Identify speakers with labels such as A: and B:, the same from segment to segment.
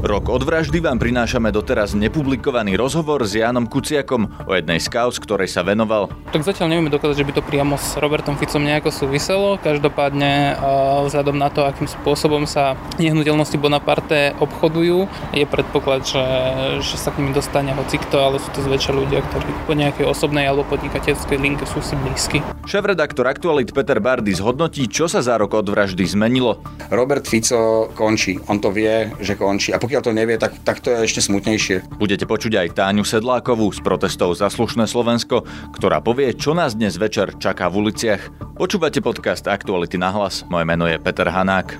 A: Rok od vraždy vám prinášame doteraz nepublikovaný rozhovor s Jánom Kuciakom o jednej z kauz, ktorej sa venoval.
B: Tak zatiaľ nevieme dokázať, že by to priamo s Robertom Ficom nejako súviselo. Každopádne vzhľadom na to, akým spôsobom sa nehnuteľnosti Bonaparte obchodujú, je predpoklad, že, že sa k ním dostane hocikto, ale sú to zväčša ľudia, ktorí po nejakej osobnej alebo podnikateľskej linke sú si blízky.
A: Šéf-redaktor Aktualit Peter Bardy zhodnotí, čo sa za rok od vraždy zmenilo.
C: Robert Fico končí, on to vie, že končí. A pokiaľ to nevie, tak, tak to je ešte smutnejšie.
A: Budete počuť aj Táňu Sedlákovú z protestov za slušné Slovensko, ktorá povie, čo nás dnes večer čaká v uliciach. Počúvate podcast Aktuality na hlas. Moje meno je Peter Hanák.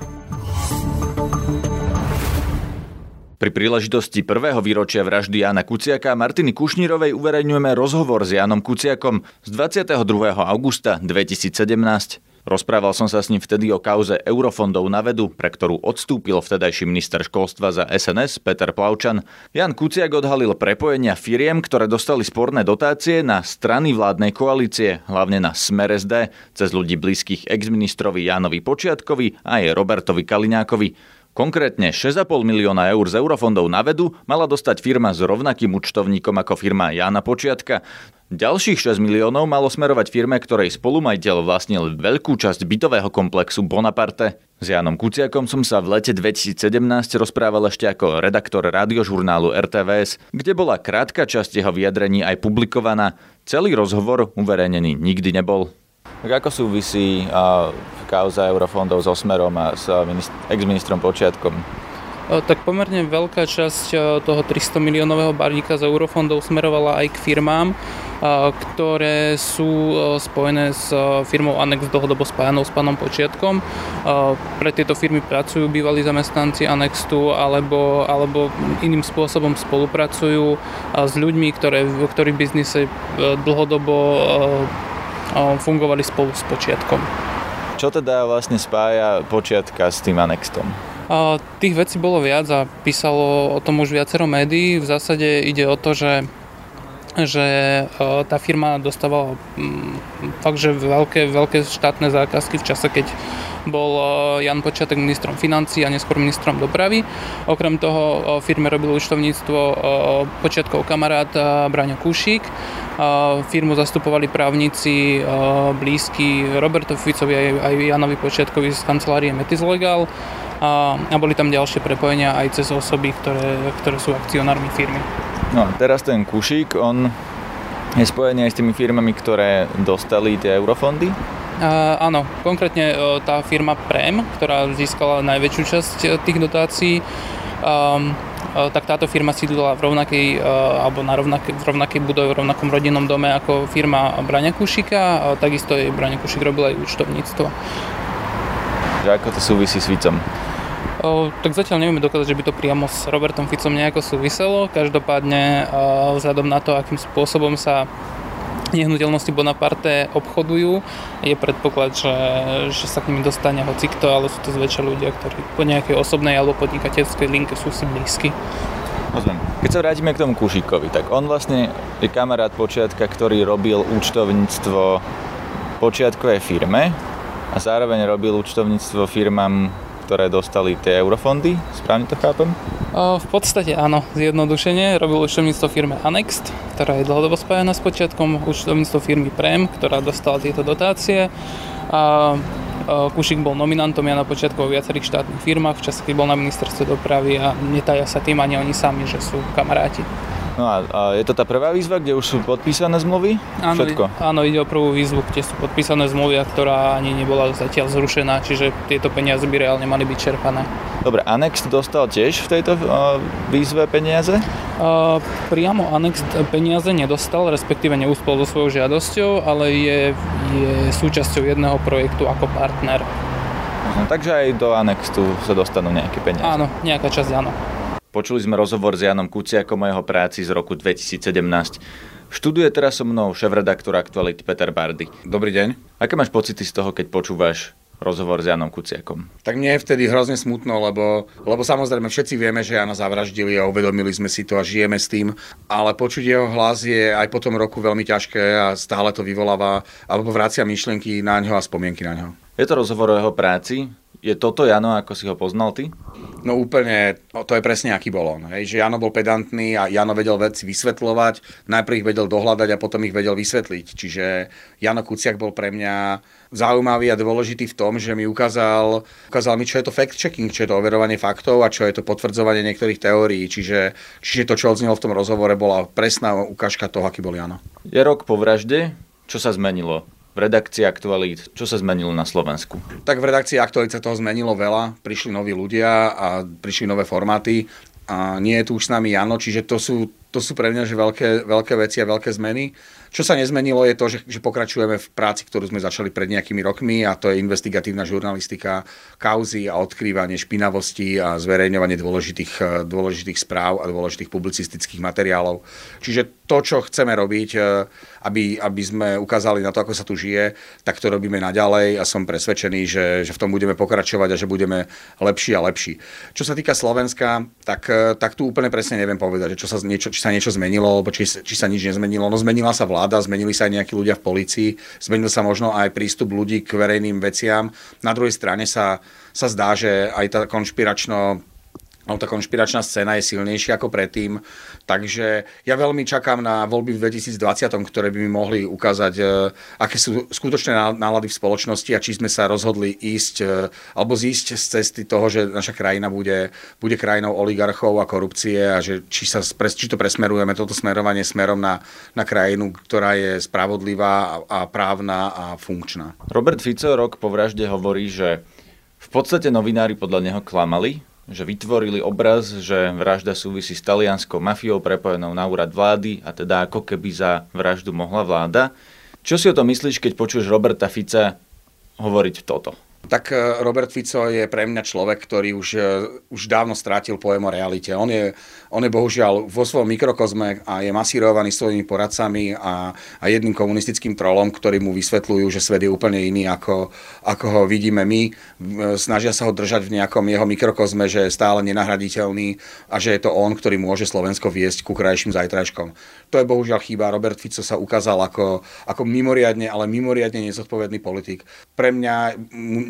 A: Pri príležitosti prvého výročia vraždy Jana Kuciaka a Martiny Kušnírovej uverejňujeme rozhovor s Janom Kuciakom z 22. augusta 2017. Rozprával som sa s ním vtedy o kauze eurofondov na vedu, pre ktorú odstúpil vtedajší minister školstva za SNS Peter Plavčan. Jan Kuciak odhalil prepojenia firiem, ktoré dostali sporné dotácie na strany vládnej koalície, hlavne na Smer SD, cez ľudí blízkych exministrovi Jánovi Počiatkovi a aj Robertovi Kaliňákovi. Konkrétne 6,5 milióna eur z eurofondov na vedu mala dostať firma s rovnakým účtovníkom ako firma Jána Počiatka. Ďalších 6 miliónov malo smerovať firme, ktorej spolumajiteľ vlastnil veľkú časť bytového komplexu Bonaparte. S Jánom Kuciakom som sa v lete 2017 rozprával ešte ako redaktor radiožurnálu RTVS, kde bola krátka časť jeho vyjadrení aj publikovaná. Celý rozhovor uverejnený nikdy nebol. Tak ako súvisí uh, kauza eurofondov so Smerom a s ex-ministrom Počiatkom?
B: Tak pomerne veľká časť toho 300 miliónového balíka z eurofondov smerovala aj k firmám, ktoré sú spojené s firmou Anex dlhodobo spájanou s pánom Počiatkom. Pre tieto firmy pracujú bývalí zamestnanci Anextu alebo, alebo iným spôsobom spolupracujú s ľuďmi, ktoré, ktorí v biznise dlhodobo fungovali spolu s počiatkom.
A: Čo teda vlastne spája počiatka s tým Anextom?
B: A tých vecí bolo viac a písalo o tom už viacero médií. V zásade ide o to, že že tá firma dostávala fakt, že veľké, veľké štátne zákazky v čase, keď bol Jan Počiatek ministrom financí a neskôr ministrom dopravy. Okrem toho firme robil účtovníctvo počiatkov kamarát Braňo Kušík Firmu zastupovali právnici blízky Roberto Ficovi aj, Janovi Počiatkovi z kancelárie Metis Legal a boli tam ďalšie prepojenia aj cez osoby, ktoré, ktoré sú akcionármi firmy.
A: No a teraz ten Kušík, on je spojený aj s tými firmami, ktoré dostali tie eurofondy?
B: Uh, áno, konkrétne uh, tá firma Prem, ktorá získala najväčšiu časť uh, tých dotácií, um, Eh, tak táto firma sídlila v rovnakej, alebo na rovnakej, v rovnakej budove, v rovnakom rodinnom dome ako firma Braňa Kušika takisto jej Braňa Kušik robil aj účtovníctvo.
A: Že ako to súvisí s Ficom?
B: Tak zatiaľ nevieme dokázať, že by to priamo s Robertom Ficom nejako súviselo. Každopádne o, vzhľadom na to, akým spôsobom sa nehnuteľnosti Bonaparte obchodujú, je predpoklad, že, že sa k ním dostane hocikto, ale sú to zväčša ľudia, ktorí po nejakej osobnej alebo podnikateľskej linke sú si blízky.
A: Rozumiem. Keď sa vrátime k tomu Kušíkovi, tak on vlastne je kamarát počiatka, ktorý robil účtovníctvo počiatkovej firme a zároveň robil účtovníctvo firmám ktoré dostali tie eurofondy, správne to chápem?
B: V podstate áno, zjednodušenie. Robil účtovníctvo firme Anext, ktorá je dlhodobo spájana s počiatkom, účtovníctvo firmy Prem, ktorá dostala tieto dotácie. A Kušik bol nominantom ja na počiatku vo viacerých štátnych firmách, v čase, keď bol na ministerstve dopravy a netajia sa tým ani oni sami, že sú kamaráti.
A: No a, a je to tá prvá výzva, kde už sú podpísané zmluvy?
B: Áno, Všetko? áno, ide o prvú výzvu, kde sú podpísané zmluvy, ktorá ani nebola zatiaľ zrušená, čiže tieto peniaze by reálne mali byť čerpané.
A: Dobre, Anex dostal tiež v tejto uh, výzve peniaze?
B: Uh, priamo Anex peniaze nedostal, respektíve neúspel so svojou žiadosťou, ale je, je súčasťou jedného projektu ako partner.
A: Takže aj do Anextu sa dostanú nejaké peniaze?
B: Áno, nejaká časť áno.
A: Počuli sme rozhovor s Janom Kuciakom o jeho práci z roku 2017. Študuje teraz so mnou šéf-redaktor Aktuality Peter Bardy.
C: Dobrý deň.
A: Aké máš pocity z toho, keď počúvaš rozhovor s Janom Kuciakom?
C: Tak mne je vtedy hrozne smutno, lebo, lebo samozrejme všetci vieme, že Jana zavraždili a uvedomili sme si to a žijeme s tým, ale počuť jeho hlas je aj po tom roku veľmi ťažké a stále to vyvoláva alebo vracia myšlienky na ňo a spomienky na ňo.
A: Je to rozhovor o jeho práci, je toto Jano, ako si ho poznal ty?
C: No úplne, to je presne aký bol on. Hej? Že Jano bol pedantný a Jano vedel veci vysvetľovať, najprv ich vedel dohľadať a potom ich vedel vysvetliť. Čiže Jano Kuciak bol pre mňa zaujímavý a dôležitý v tom, že mi ukázal, ukázal mi, čo je to fact-checking, čo je to overovanie faktov a čo je to potvrdzovanie niektorých teórií. Čiže, čiže to, čo odznelo v tom rozhovore, bola presná ukážka toho, aký bol Jano.
A: Je rok po vražde, čo sa zmenilo? V redakcii Aktualít, čo sa zmenilo na Slovensku?
C: Tak v redakcii Aktualít sa toho zmenilo veľa. Prišli noví ľudia a prišli nové formáty. A nie je tu už s nami Jano, čiže to sú, to sú pre mňa že veľké, veľké veci a veľké zmeny. Čo sa nezmenilo je to, že, že pokračujeme v práci, ktorú sme začali pred nejakými rokmi a to je investigatívna žurnalistika, kauzy a odkrývanie špinavosti a zverejňovanie dôležitých, dôležitých správ a dôležitých publicistických materiálov. Čiže to, čo chceme robiť, e, aby, aby sme ukázali na to, ako sa tu žije, tak to robíme naďalej a som presvedčený, že, že v tom budeme pokračovať a že budeme lepší a lepší. Čo sa týka Slovenska, tak, e, tak tu úplne presne neviem povedať, čo sa niečo, či sa niečo zmenilo, alebo či, či sa nič nezmenilo. No zmenila sa vláda vláda, zmenili sa aj nejakí ľudia v policii, zmenil sa možno aj prístup ľudí k verejným veciam. Na druhej strane sa, sa zdá, že aj tá konšpiračno No, tá konšpiračná scéna je silnejšia ako predtým, takže ja veľmi čakám na voľby v 2020, ktoré by mi mohli ukázať, e, aké sú skutočné nálady v spoločnosti a či sme sa rozhodli ísť e, alebo zísť z cesty toho, že naša krajina bude, bude krajinou oligarchov a korupcie a že či, sa, či to presmerujeme, toto smerovanie smerom na, na krajinu, ktorá je spravodlivá a, a právna a funkčná.
A: Robert Fico rok po vražde hovorí, že v podstate novinári podľa neho klamali, že vytvorili obraz, že vražda súvisí s talianskou mafiou prepojenou na úrad vlády a teda ako keby za vraždu mohla vláda. Čo si o to myslíš, keď počuješ Roberta Fica hovoriť toto?
C: Tak e, Robert Fico je pre mňa človek, ktorý už, e, už dávno strátil pojem o realite. On je, on je bohužiaľ vo svojom mikrokozme a je masírovaný svojimi poradcami a, a jedným komunistickým trolom, ktorí mu vysvetľujú, že svet je úplne iný, ako, ako ho vidíme my. E, snažia sa ho držať v nejakom jeho mikrokozme, že je stále nenahraditeľný a že je to on, ktorý môže Slovensko viesť ku krajším zajtrajškom. To je bohužiaľ chyba. Robert Fico sa ukázal ako, ako mimoriadne, ale mimoriadne nezodpovedný politik. Pre mňa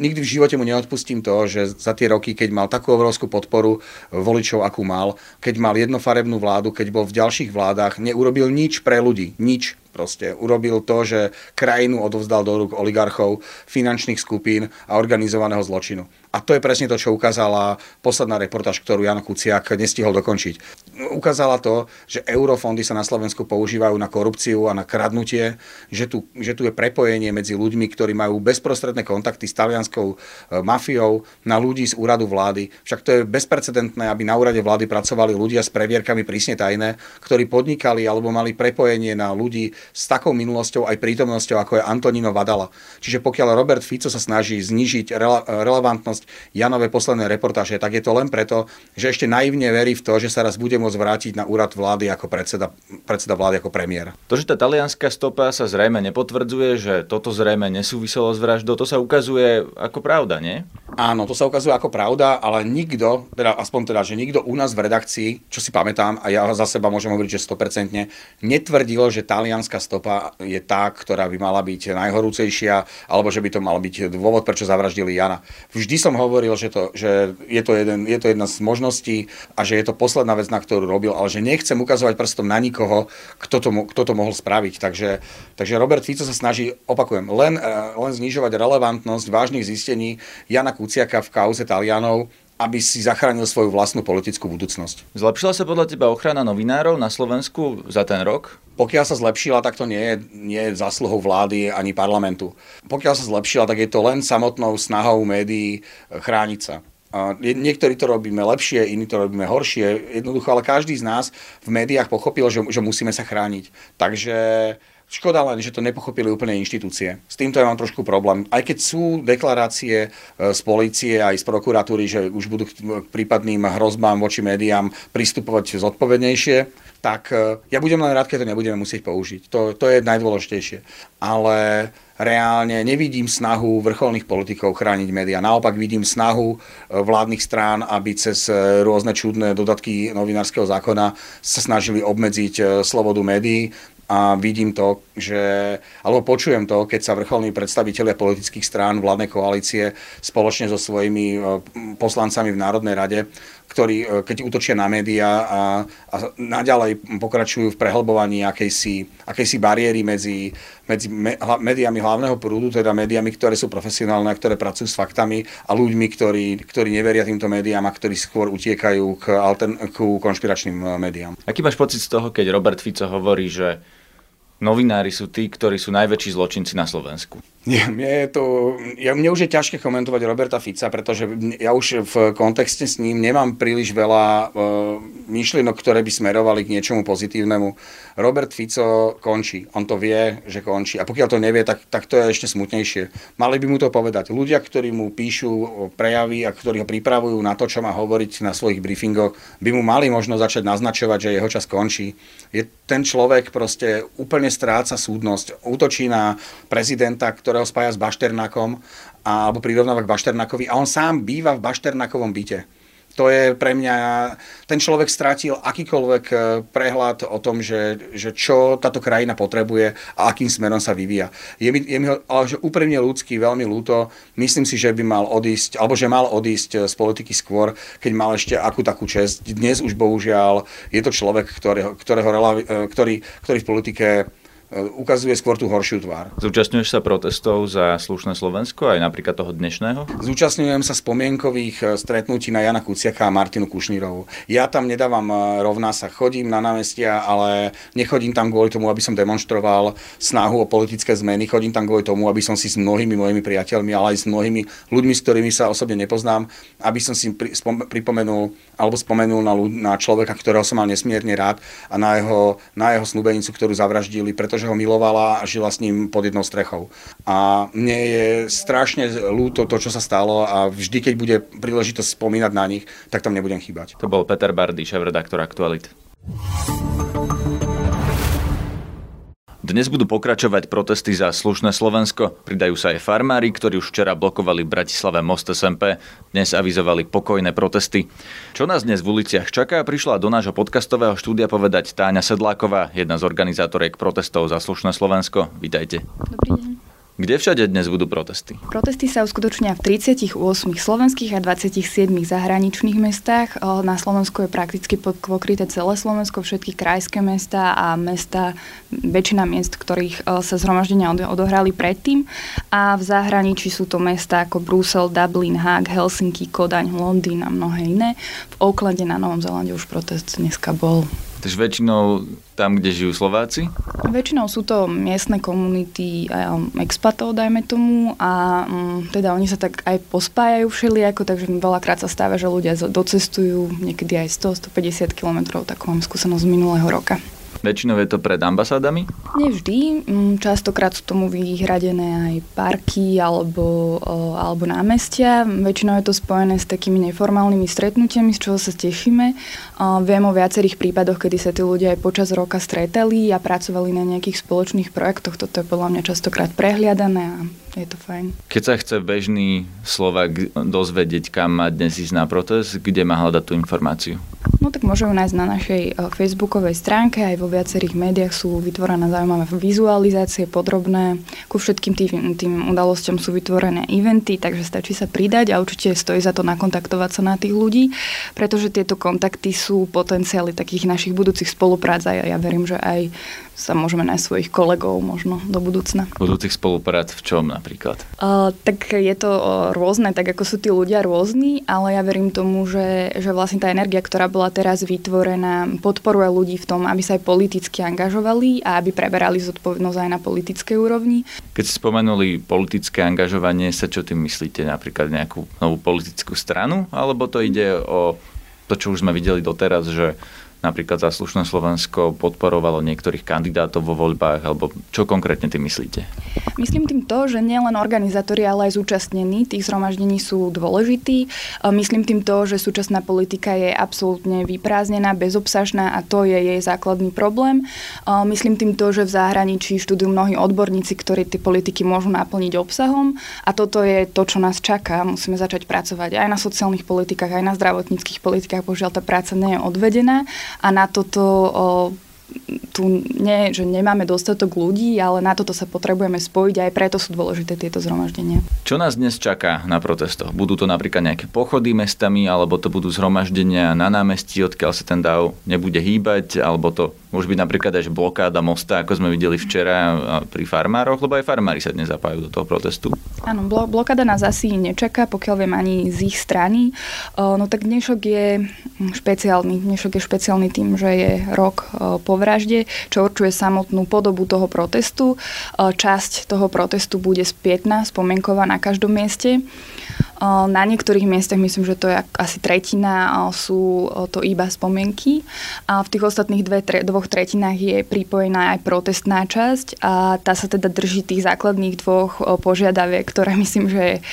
C: nikdy v živote mu neodpustím to, že za tie roky, keď mal takú obrovskú podporu voličov, akú mal, keď mal jednofarebnú vládu, keď bol v ďalších vládach, neurobil nič pre ľudí. Nič. Proste urobil to, že krajinu odovzdal do rúk oligarchov, finančných skupín a organizovaného zločinu. A to je presne to, čo ukázala posledná reportáž, ktorú Jan Kuciak nestihol dokončiť. Ukázala to, že eurofondy sa na Slovensku používajú na korupciu a na kradnutie, že tu, že tu je prepojenie medzi ľuďmi, ktorí majú bezprostredné kontakty s talianskou e, mafiou, na ľudí z úradu vlády. Však to je bezprecedentné, aby na úrade vlády pracovali ľudia s previerkami prísne tajné, ktorí podnikali alebo mali prepojenie na ľudí s takou minulosťou aj prítomnosťou, ako je Antonino Vadala. Čiže pokiaľ Robert Fico sa snaží znižiť rele- relevantnosť Janové posledné reportáže, tak je to len preto, že ešte naivne verí v to, že sa raz bude môcť vrátiť na úrad vlády ako predseda, predseda vlády ako premiér.
A: To, že tá talianská stopa sa zrejme nepotvrdzuje, že toto zrejme nesúviselo s vraždou, to sa ukazuje ako pravda, nie?
C: Áno, to sa ukazuje ako pravda, ale nikto, teda aspoň teda, že nikto u nás v redakcii, čo si pamätám, a ja za seba môžem hovoriť, že 100%, netvrdil, že talianská stopa je tá, ktorá by mala byť najhorúcejšia, alebo že by to mal byť dôvod, prečo zavraždili Jana. Vždy som hovoril, že, to, že je, to jeden, je to jedna z možností a že je to posledná vec, na ktorú robil, ale že nechcem ukazovať prstom na nikoho, kto to, kto to mohol spraviť. Takže, takže Robert Fico sa snaží, opakujem, len, eh, len znižovať relevantnosť vážnych zistení Jana Kuciaka v kauze Talianov aby si zachránil svoju vlastnú politickú budúcnosť.
A: Zlepšila sa podľa teba ochrana novinárov na Slovensku za ten rok?
C: Pokiaľ sa zlepšila, tak to nie je, nie je zásluhou vlády ani parlamentu. Pokiaľ sa zlepšila, tak je to len samotnou snahou médií eh, chrániť sa. Niektorí to robíme lepšie, iní to robíme horšie. Jednoducho, ale každý z nás v médiách pochopil, že, že musíme sa chrániť. Takže Škoda len, že to nepochopili úplne inštitúcie. S týmto ja mám trošku problém. Aj keď sú deklarácie e, z policie aj z prokuratúry, že už budú k prípadným hrozbám voči médiám pristupovať zodpovednejšie, tak e, ja budem len rád, keď to nebudeme musieť použiť. To, to je najdôležitejšie. Ale reálne nevidím snahu vrcholných politikov chrániť médiá. Naopak vidím snahu e, vládnych strán, aby cez rôzne čudné dodatky novinárskeho zákona sa snažili obmedziť slobodu médií a vidím to, že, alebo počujem to, keď sa vrcholní predstavitelia politických strán vládnej koalície spoločne so svojimi poslancami v Národnej rade ktorí, e, keď útočia na médiá a, a naďalej pokračujú v prehlbovaní akejsi, akejsi bariéry medzi, medzi me, hla, médiami hlavného prúdu, teda médiami, ktoré sú profesionálne a ktoré pracujú s faktami a ľuďmi, ktorí, ktorí neveria týmto médiám a ktorí skôr utiekajú k, altern, k konšpiračným e, médiám.
A: Aký máš pocit z toho, keď Robert Fico hovorí, že novinári sú tí, ktorí sú najväčší zločinci na Slovensku?
C: Nie, mne, je to, ja, mne už je ťažké komentovať Roberta Fica, pretože ja už v kontexte s ním nemám príliš veľa uh, myšlienok, ktoré by smerovali k niečomu pozitívnemu. Robert Fico končí, on to vie, že končí. A pokiaľ to nevie, tak, tak to je ešte smutnejšie. Mali by mu to povedať. Ľudia, ktorí mu píšu prejavy a ktorí ho pripravujú na to, čo má hovoriť na svojich briefingoch, by mu mali možno začať naznačovať, že jeho čas končí. Je ten človek proste úplne stráca súdnosť. Útočí na prezidenta, ktorého spája s Bašternakom alebo prirovnáva k Bašternakovi a on sám býva v Bašternakovom byte. To je pre mňa, ten človek strátil akýkoľvek e, prehľad o tom, že, že čo táto krajina potrebuje a akým smerom sa vyvíja. Je mi, je mi ale že úprimne ľudský veľmi ľúto. Myslím si, že by mal odísť, alebo že mal odísť z politiky skôr, keď mal ešte akú takú čest. Dnes už bohužiaľ je to človek, ktorého, ktorého, e, ktorý, ktorý v politike ukazuje skôr tú horšiu tvár.
A: Zúčastňuješ sa protestov za slušné Slovensko, aj napríklad toho dnešného?
C: Zúčastňujem sa spomienkových e, stretnutí na Jana Kuciaka a Martinu Kušnírovu. Ja tam nedávam e, rovná sa, chodím na námestia, ale nechodím tam kvôli tomu, aby som demonstroval snahu o politické zmeny, chodím tam kvôli tomu, aby som si s mnohými mojimi priateľmi, ale aj s mnohými ľuďmi, s ktorými sa osobne nepoznám, aby som si pri, spom, pripomenul alebo spomenul na, na človeka, ktorého som mal nesmierne rád a na jeho, na jeho snúbenicu, ktorú zavraždili, pretože pretože ho milovala a žila s ním pod jednou strechou. A mne je strašne ľúto to, čo sa stalo a vždy, keď bude príležitosť spomínať na nich, tak tam nebudem chýbať.
A: To bol Peter Bardy, šéf-redaktor Aktualit. Dnes budú pokračovať protesty za slušné Slovensko. Pridajú sa aj farmári, ktorí už včera blokovali Bratislave most SMP. Dnes avizovali pokojné protesty. Čo nás dnes v uliciach čaká, prišla do nášho podcastového štúdia povedať Táňa Sedláková, jedna z organizátoriek protestov za slušné Slovensko. Vítajte.
D: Dobrý deň.
A: Kde všade dnes budú protesty?
D: Protesty sa uskutočnia v 38 slovenských a 27 zahraničných mestách. Na Slovensku je prakticky pokryté celé Slovensko, všetky krajské mesta a mesta, väčšina miest, ktorých sa zhromaždenia odohrali predtým. A v zahraničí sú to mesta ako Brusel, Dublin, Hague, Helsinki, Kodaň, Londýn a mnohé iné. V Oaklande na Novom Zelande už protest dneska bol.
A: Takže väčšinou tam, kde žijú Slováci?
D: Väčšinou sú to miestne komunity um, expatov, dajme tomu, a um, teda oni sa tak aj pospájajú všelijako, takže veľakrát sa stáva, že ľudia docestujú niekedy aj 100-150 km, takú mám skúsenosť z minulého roka.
A: Väčšinou je to pred ambasádami?
D: Nevždy. Mm, častokrát sú tomu vyhradené aj parky alebo, alebo námestia. Väčšinou je to spojené s takými neformálnymi stretnutiami, z čoho sa tešíme. Viem o viacerých prípadoch, kedy sa tí ľudia aj počas roka stretali a pracovali na nejakých spoločných projektoch. Toto je podľa mňa častokrát prehliadané a je to fajn.
A: Keď sa chce bežný Slovak dozvedieť, kam má dnes ísť na protest, kde má hľadať tú informáciu?
D: No tak môžu nájsť na našej eh, facebookovej stránke, aj vo viacerých médiách sú vytvorené zaujímavé vizualizácie, podrobné. Ku všetkým tým, tým udalosťam sú vytvorené eventy, takže stačí sa pridať a určite stojí za to nakontaktovať sa na tých ľudí, pretože tieto kontakty sú potenciály takých našich budúcich spoluprác a ja, ja verím, že aj sa môžeme nájsť svojich kolegov možno do budúcna.
A: Budúcich spoluprác v čom napríklad?
D: Uh, tak je to rôzne, tak ako sú tí ľudia rôzni, ale ja verím tomu, že, že vlastne tá energia, ktorá bola teraz vytvorená, podporuje ľudí v tom, aby sa aj politicky angažovali a aby preberali zodpovednosť aj na politickej úrovni.
A: Keď ste spomenuli politické angažovanie, sa čo tým myslíte? Napríklad nejakú novú politickú stranu? Alebo to ide o to, čo už sme videli doteraz, že napríklad Zaslušné Slovensko podporovalo niektorých kandidátov vo voľbách, alebo čo konkrétne ty myslíte?
D: Myslím tým to, že nielen organizátori, ale aj zúčastnení tých zhromaždení sú dôležití. Myslím tým to, že súčasná politika je absolútne vyprázdnená, bezobsažná a to je jej základný problém. Myslím tým to, že v zahraničí študujú mnohí odborníci, ktorí tie politiky môžu naplniť obsahom a toto je to, čo nás čaká. Musíme začať pracovať aj na sociálnych politikách, aj na zdravotníckých politikách. Božiaľ, tá práca nie je odvedená a na toto tu nie, že nemáme dostatok ľudí, ale na toto sa potrebujeme spojiť a aj preto sú dôležité tieto zhromaždenia.
A: Čo nás dnes čaká na protestoch? Budú to napríklad nejaké pochody mestami, alebo to budú zhromaždenia na námestí, odkiaľ sa ten dáv nebude hýbať, alebo to môže byť napríklad aj blokáda mosta, ako sme videli včera pri farmároch, lebo aj farmári sa dnes zapájajú do toho protestu.
D: Áno, blokáda nás asi nečaká, pokiaľ viem ani z ich strany. No tak dnešok je špeciálny. Dnešok je špeciálny tým, že je rok po vražde čo určuje samotnú podobu toho protestu. Časť toho protestu bude spätná, spomienková na každom mieste. Na niektorých miestach, myslím, že to je asi tretina, sú to iba spomienky. A v tých ostatných dve, tre, dvoch tretinách je pripojená aj protestná časť a tá sa teda drží tých základných dvoch požiadaviek, ktoré myslím, že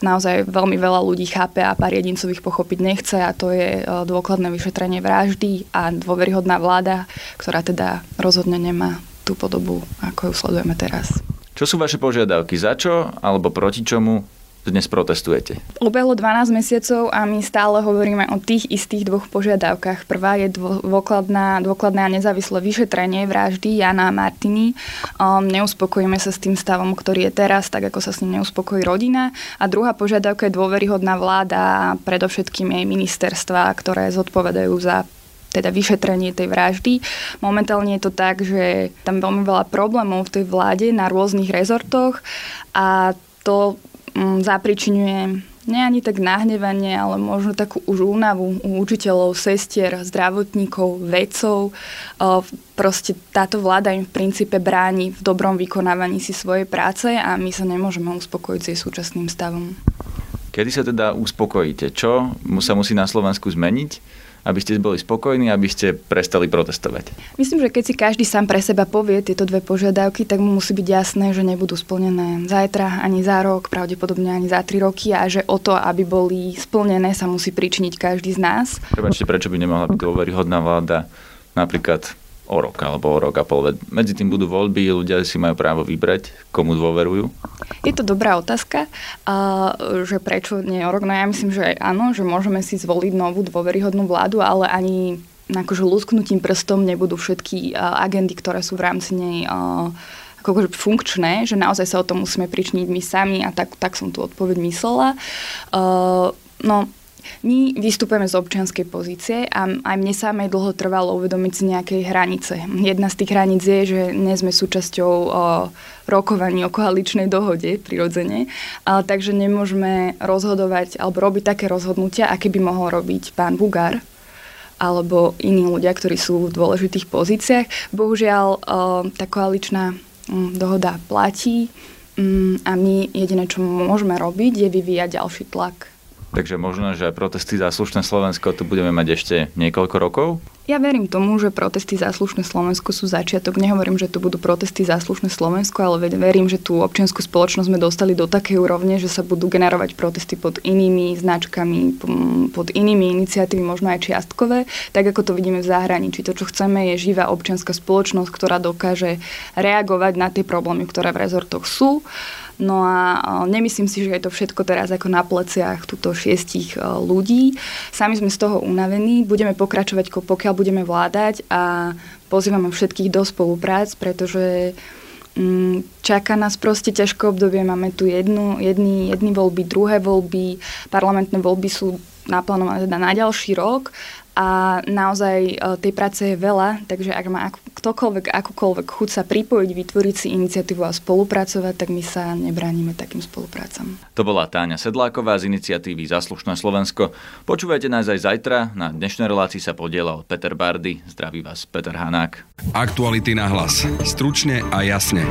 D: naozaj veľmi veľa ľudí chápe a pár jedincov ich pochopiť nechce a to je dôkladné vyšetrenie vraždy a dôveryhodná vláda, ktorá teda rozhodne nemá tú podobu, ako ju sledujeme teraz.
A: Čo sú vaše požiadavky? Za čo alebo proti čomu dnes protestujete?
D: Ubehlo 12 mesiacov a my stále hovoríme o tých istých dvoch požiadavkách. Prvá je dôkladná, dôkladné a nezávislé vyšetrenie vraždy Jana a Martiny. Um, neuspokojíme sa s tým stavom, ktorý je teraz, tak ako sa s ním neuspokojí rodina. A druhá požiadavka je dôveryhodná vláda a predovšetkým jej ministerstva, ktoré zodpovedajú za teda vyšetrenie tej vraždy. Momentálne je to tak, že tam veľmi veľa problémov v tej vláde na rôznych rezortoch a to Mm, zapričinuje nie ani tak nahnevanie, ale možno takú už únavu u učiteľov, sestier, zdravotníkov, vedcov. Proste táto vláda im v princípe bráni v dobrom vykonávaní si svojej práce a my sa nemôžeme uspokojiť s jej súčasným stavom.
A: Kedy sa teda uspokojíte? Čo sa musí na Slovensku zmeniť? Aby ste boli spokojní, aby ste prestali protestovať?
D: Myslím, že keď si každý sám pre seba povie tieto dve požiadavky, tak mu musí byť jasné, že nebudú splnené zajtra, ani za rok, pravdepodobne ani za tri roky a že o to, aby boli splnené, sa musí pričiniť každý z nás.
A: Prepačte, prečo by nemohla byť dôveryhodná vláda napríklad o rok alebo o rok a pol. Medzi tým budú voľby, ľudia si majú právo vybrať, komu dôverujú.
D: Je to dobrá otázka, že prečo nie o rok. No ja myslím, že áno, že môžeme si zvoliť novú dôveryhodnú vládu, ale ani akože lusknutím prstom nebudú všetky agendy, ktoré sú v rámci nej akože funkčné, že naozaj sa o tom musíme pričniť my sami a tak, tak som tú odpoveď myslela. Uh, no, my vystupujeme z občianskej pozície a aj mne samej dlho trvalo uvedomiť si nejaké hranice. Jedna z tých hraníc je, že nie sme súčasťou o, rokovaní o koaličnej dohode, prirodzene, ale takže nemôžeme rozhodovať alebo robiť také rozhodnutia, aké by mohol robiť pán Bugár, alebo iní ľudia, ktorí sú v dôležitých pozíciách. Bohužiaľ, o, tá koaličná m, dohoda platí m, a my jediné, čo môžeme robiť, je vyvíjať ďalší tlak
A: Takže možno, že protesty za slušné Slovensko tu budeme mať ešte niekoľko rokov?
D: Ja verím tomu, že protesty za slušné Slovensko sú začiatok. Nehovorím, že tu budú protesty za slušné Slovensko, ale verím, že tú občianskú spoločnosť sme dostali do takej úrovne, že sa budú generovať protesty pod inými značkami, pod inými iniciatívy, možno aj čiastkové, tak ako to vidíme v zahraničí. To, čo chceme, je živá občianská spoločnosť, ktorá dokáže reagovať na tie problémy, ktoré v rezortoch sú No a nemyslím si, že je to všetko teraz ako na pleciach túto šiestich e, ľudí. Sami sme z toho unavení, budeme pokračovať, pokiaľ budeme vládať a pozývame všetkých do spoluprác, pretože mm, čaká nás proste ťažké obdobie. Máme tu jednu, jedny, jedny voľby, druhé voľby, parlamentné voľby sú naplánované teda na ďalší rok a naozaj e, tej práce je veľa, takže ak má ktokoľvek, akúkoľvek chuť sa pripojiť, vytvoriť si iniciatívu a spolupracovať, tak my sa nebránime takým spoluprácam.
A: To bola Táňa Sedláková z iniciatívy Zaslušné Slovensko. Počúvajte nás aj zajtra. Na dnešnej relácii sa podielal Peter Bardy. Zdraví vás Peter Hanák.
E: Aktuality na hlas. Stručne a jasne.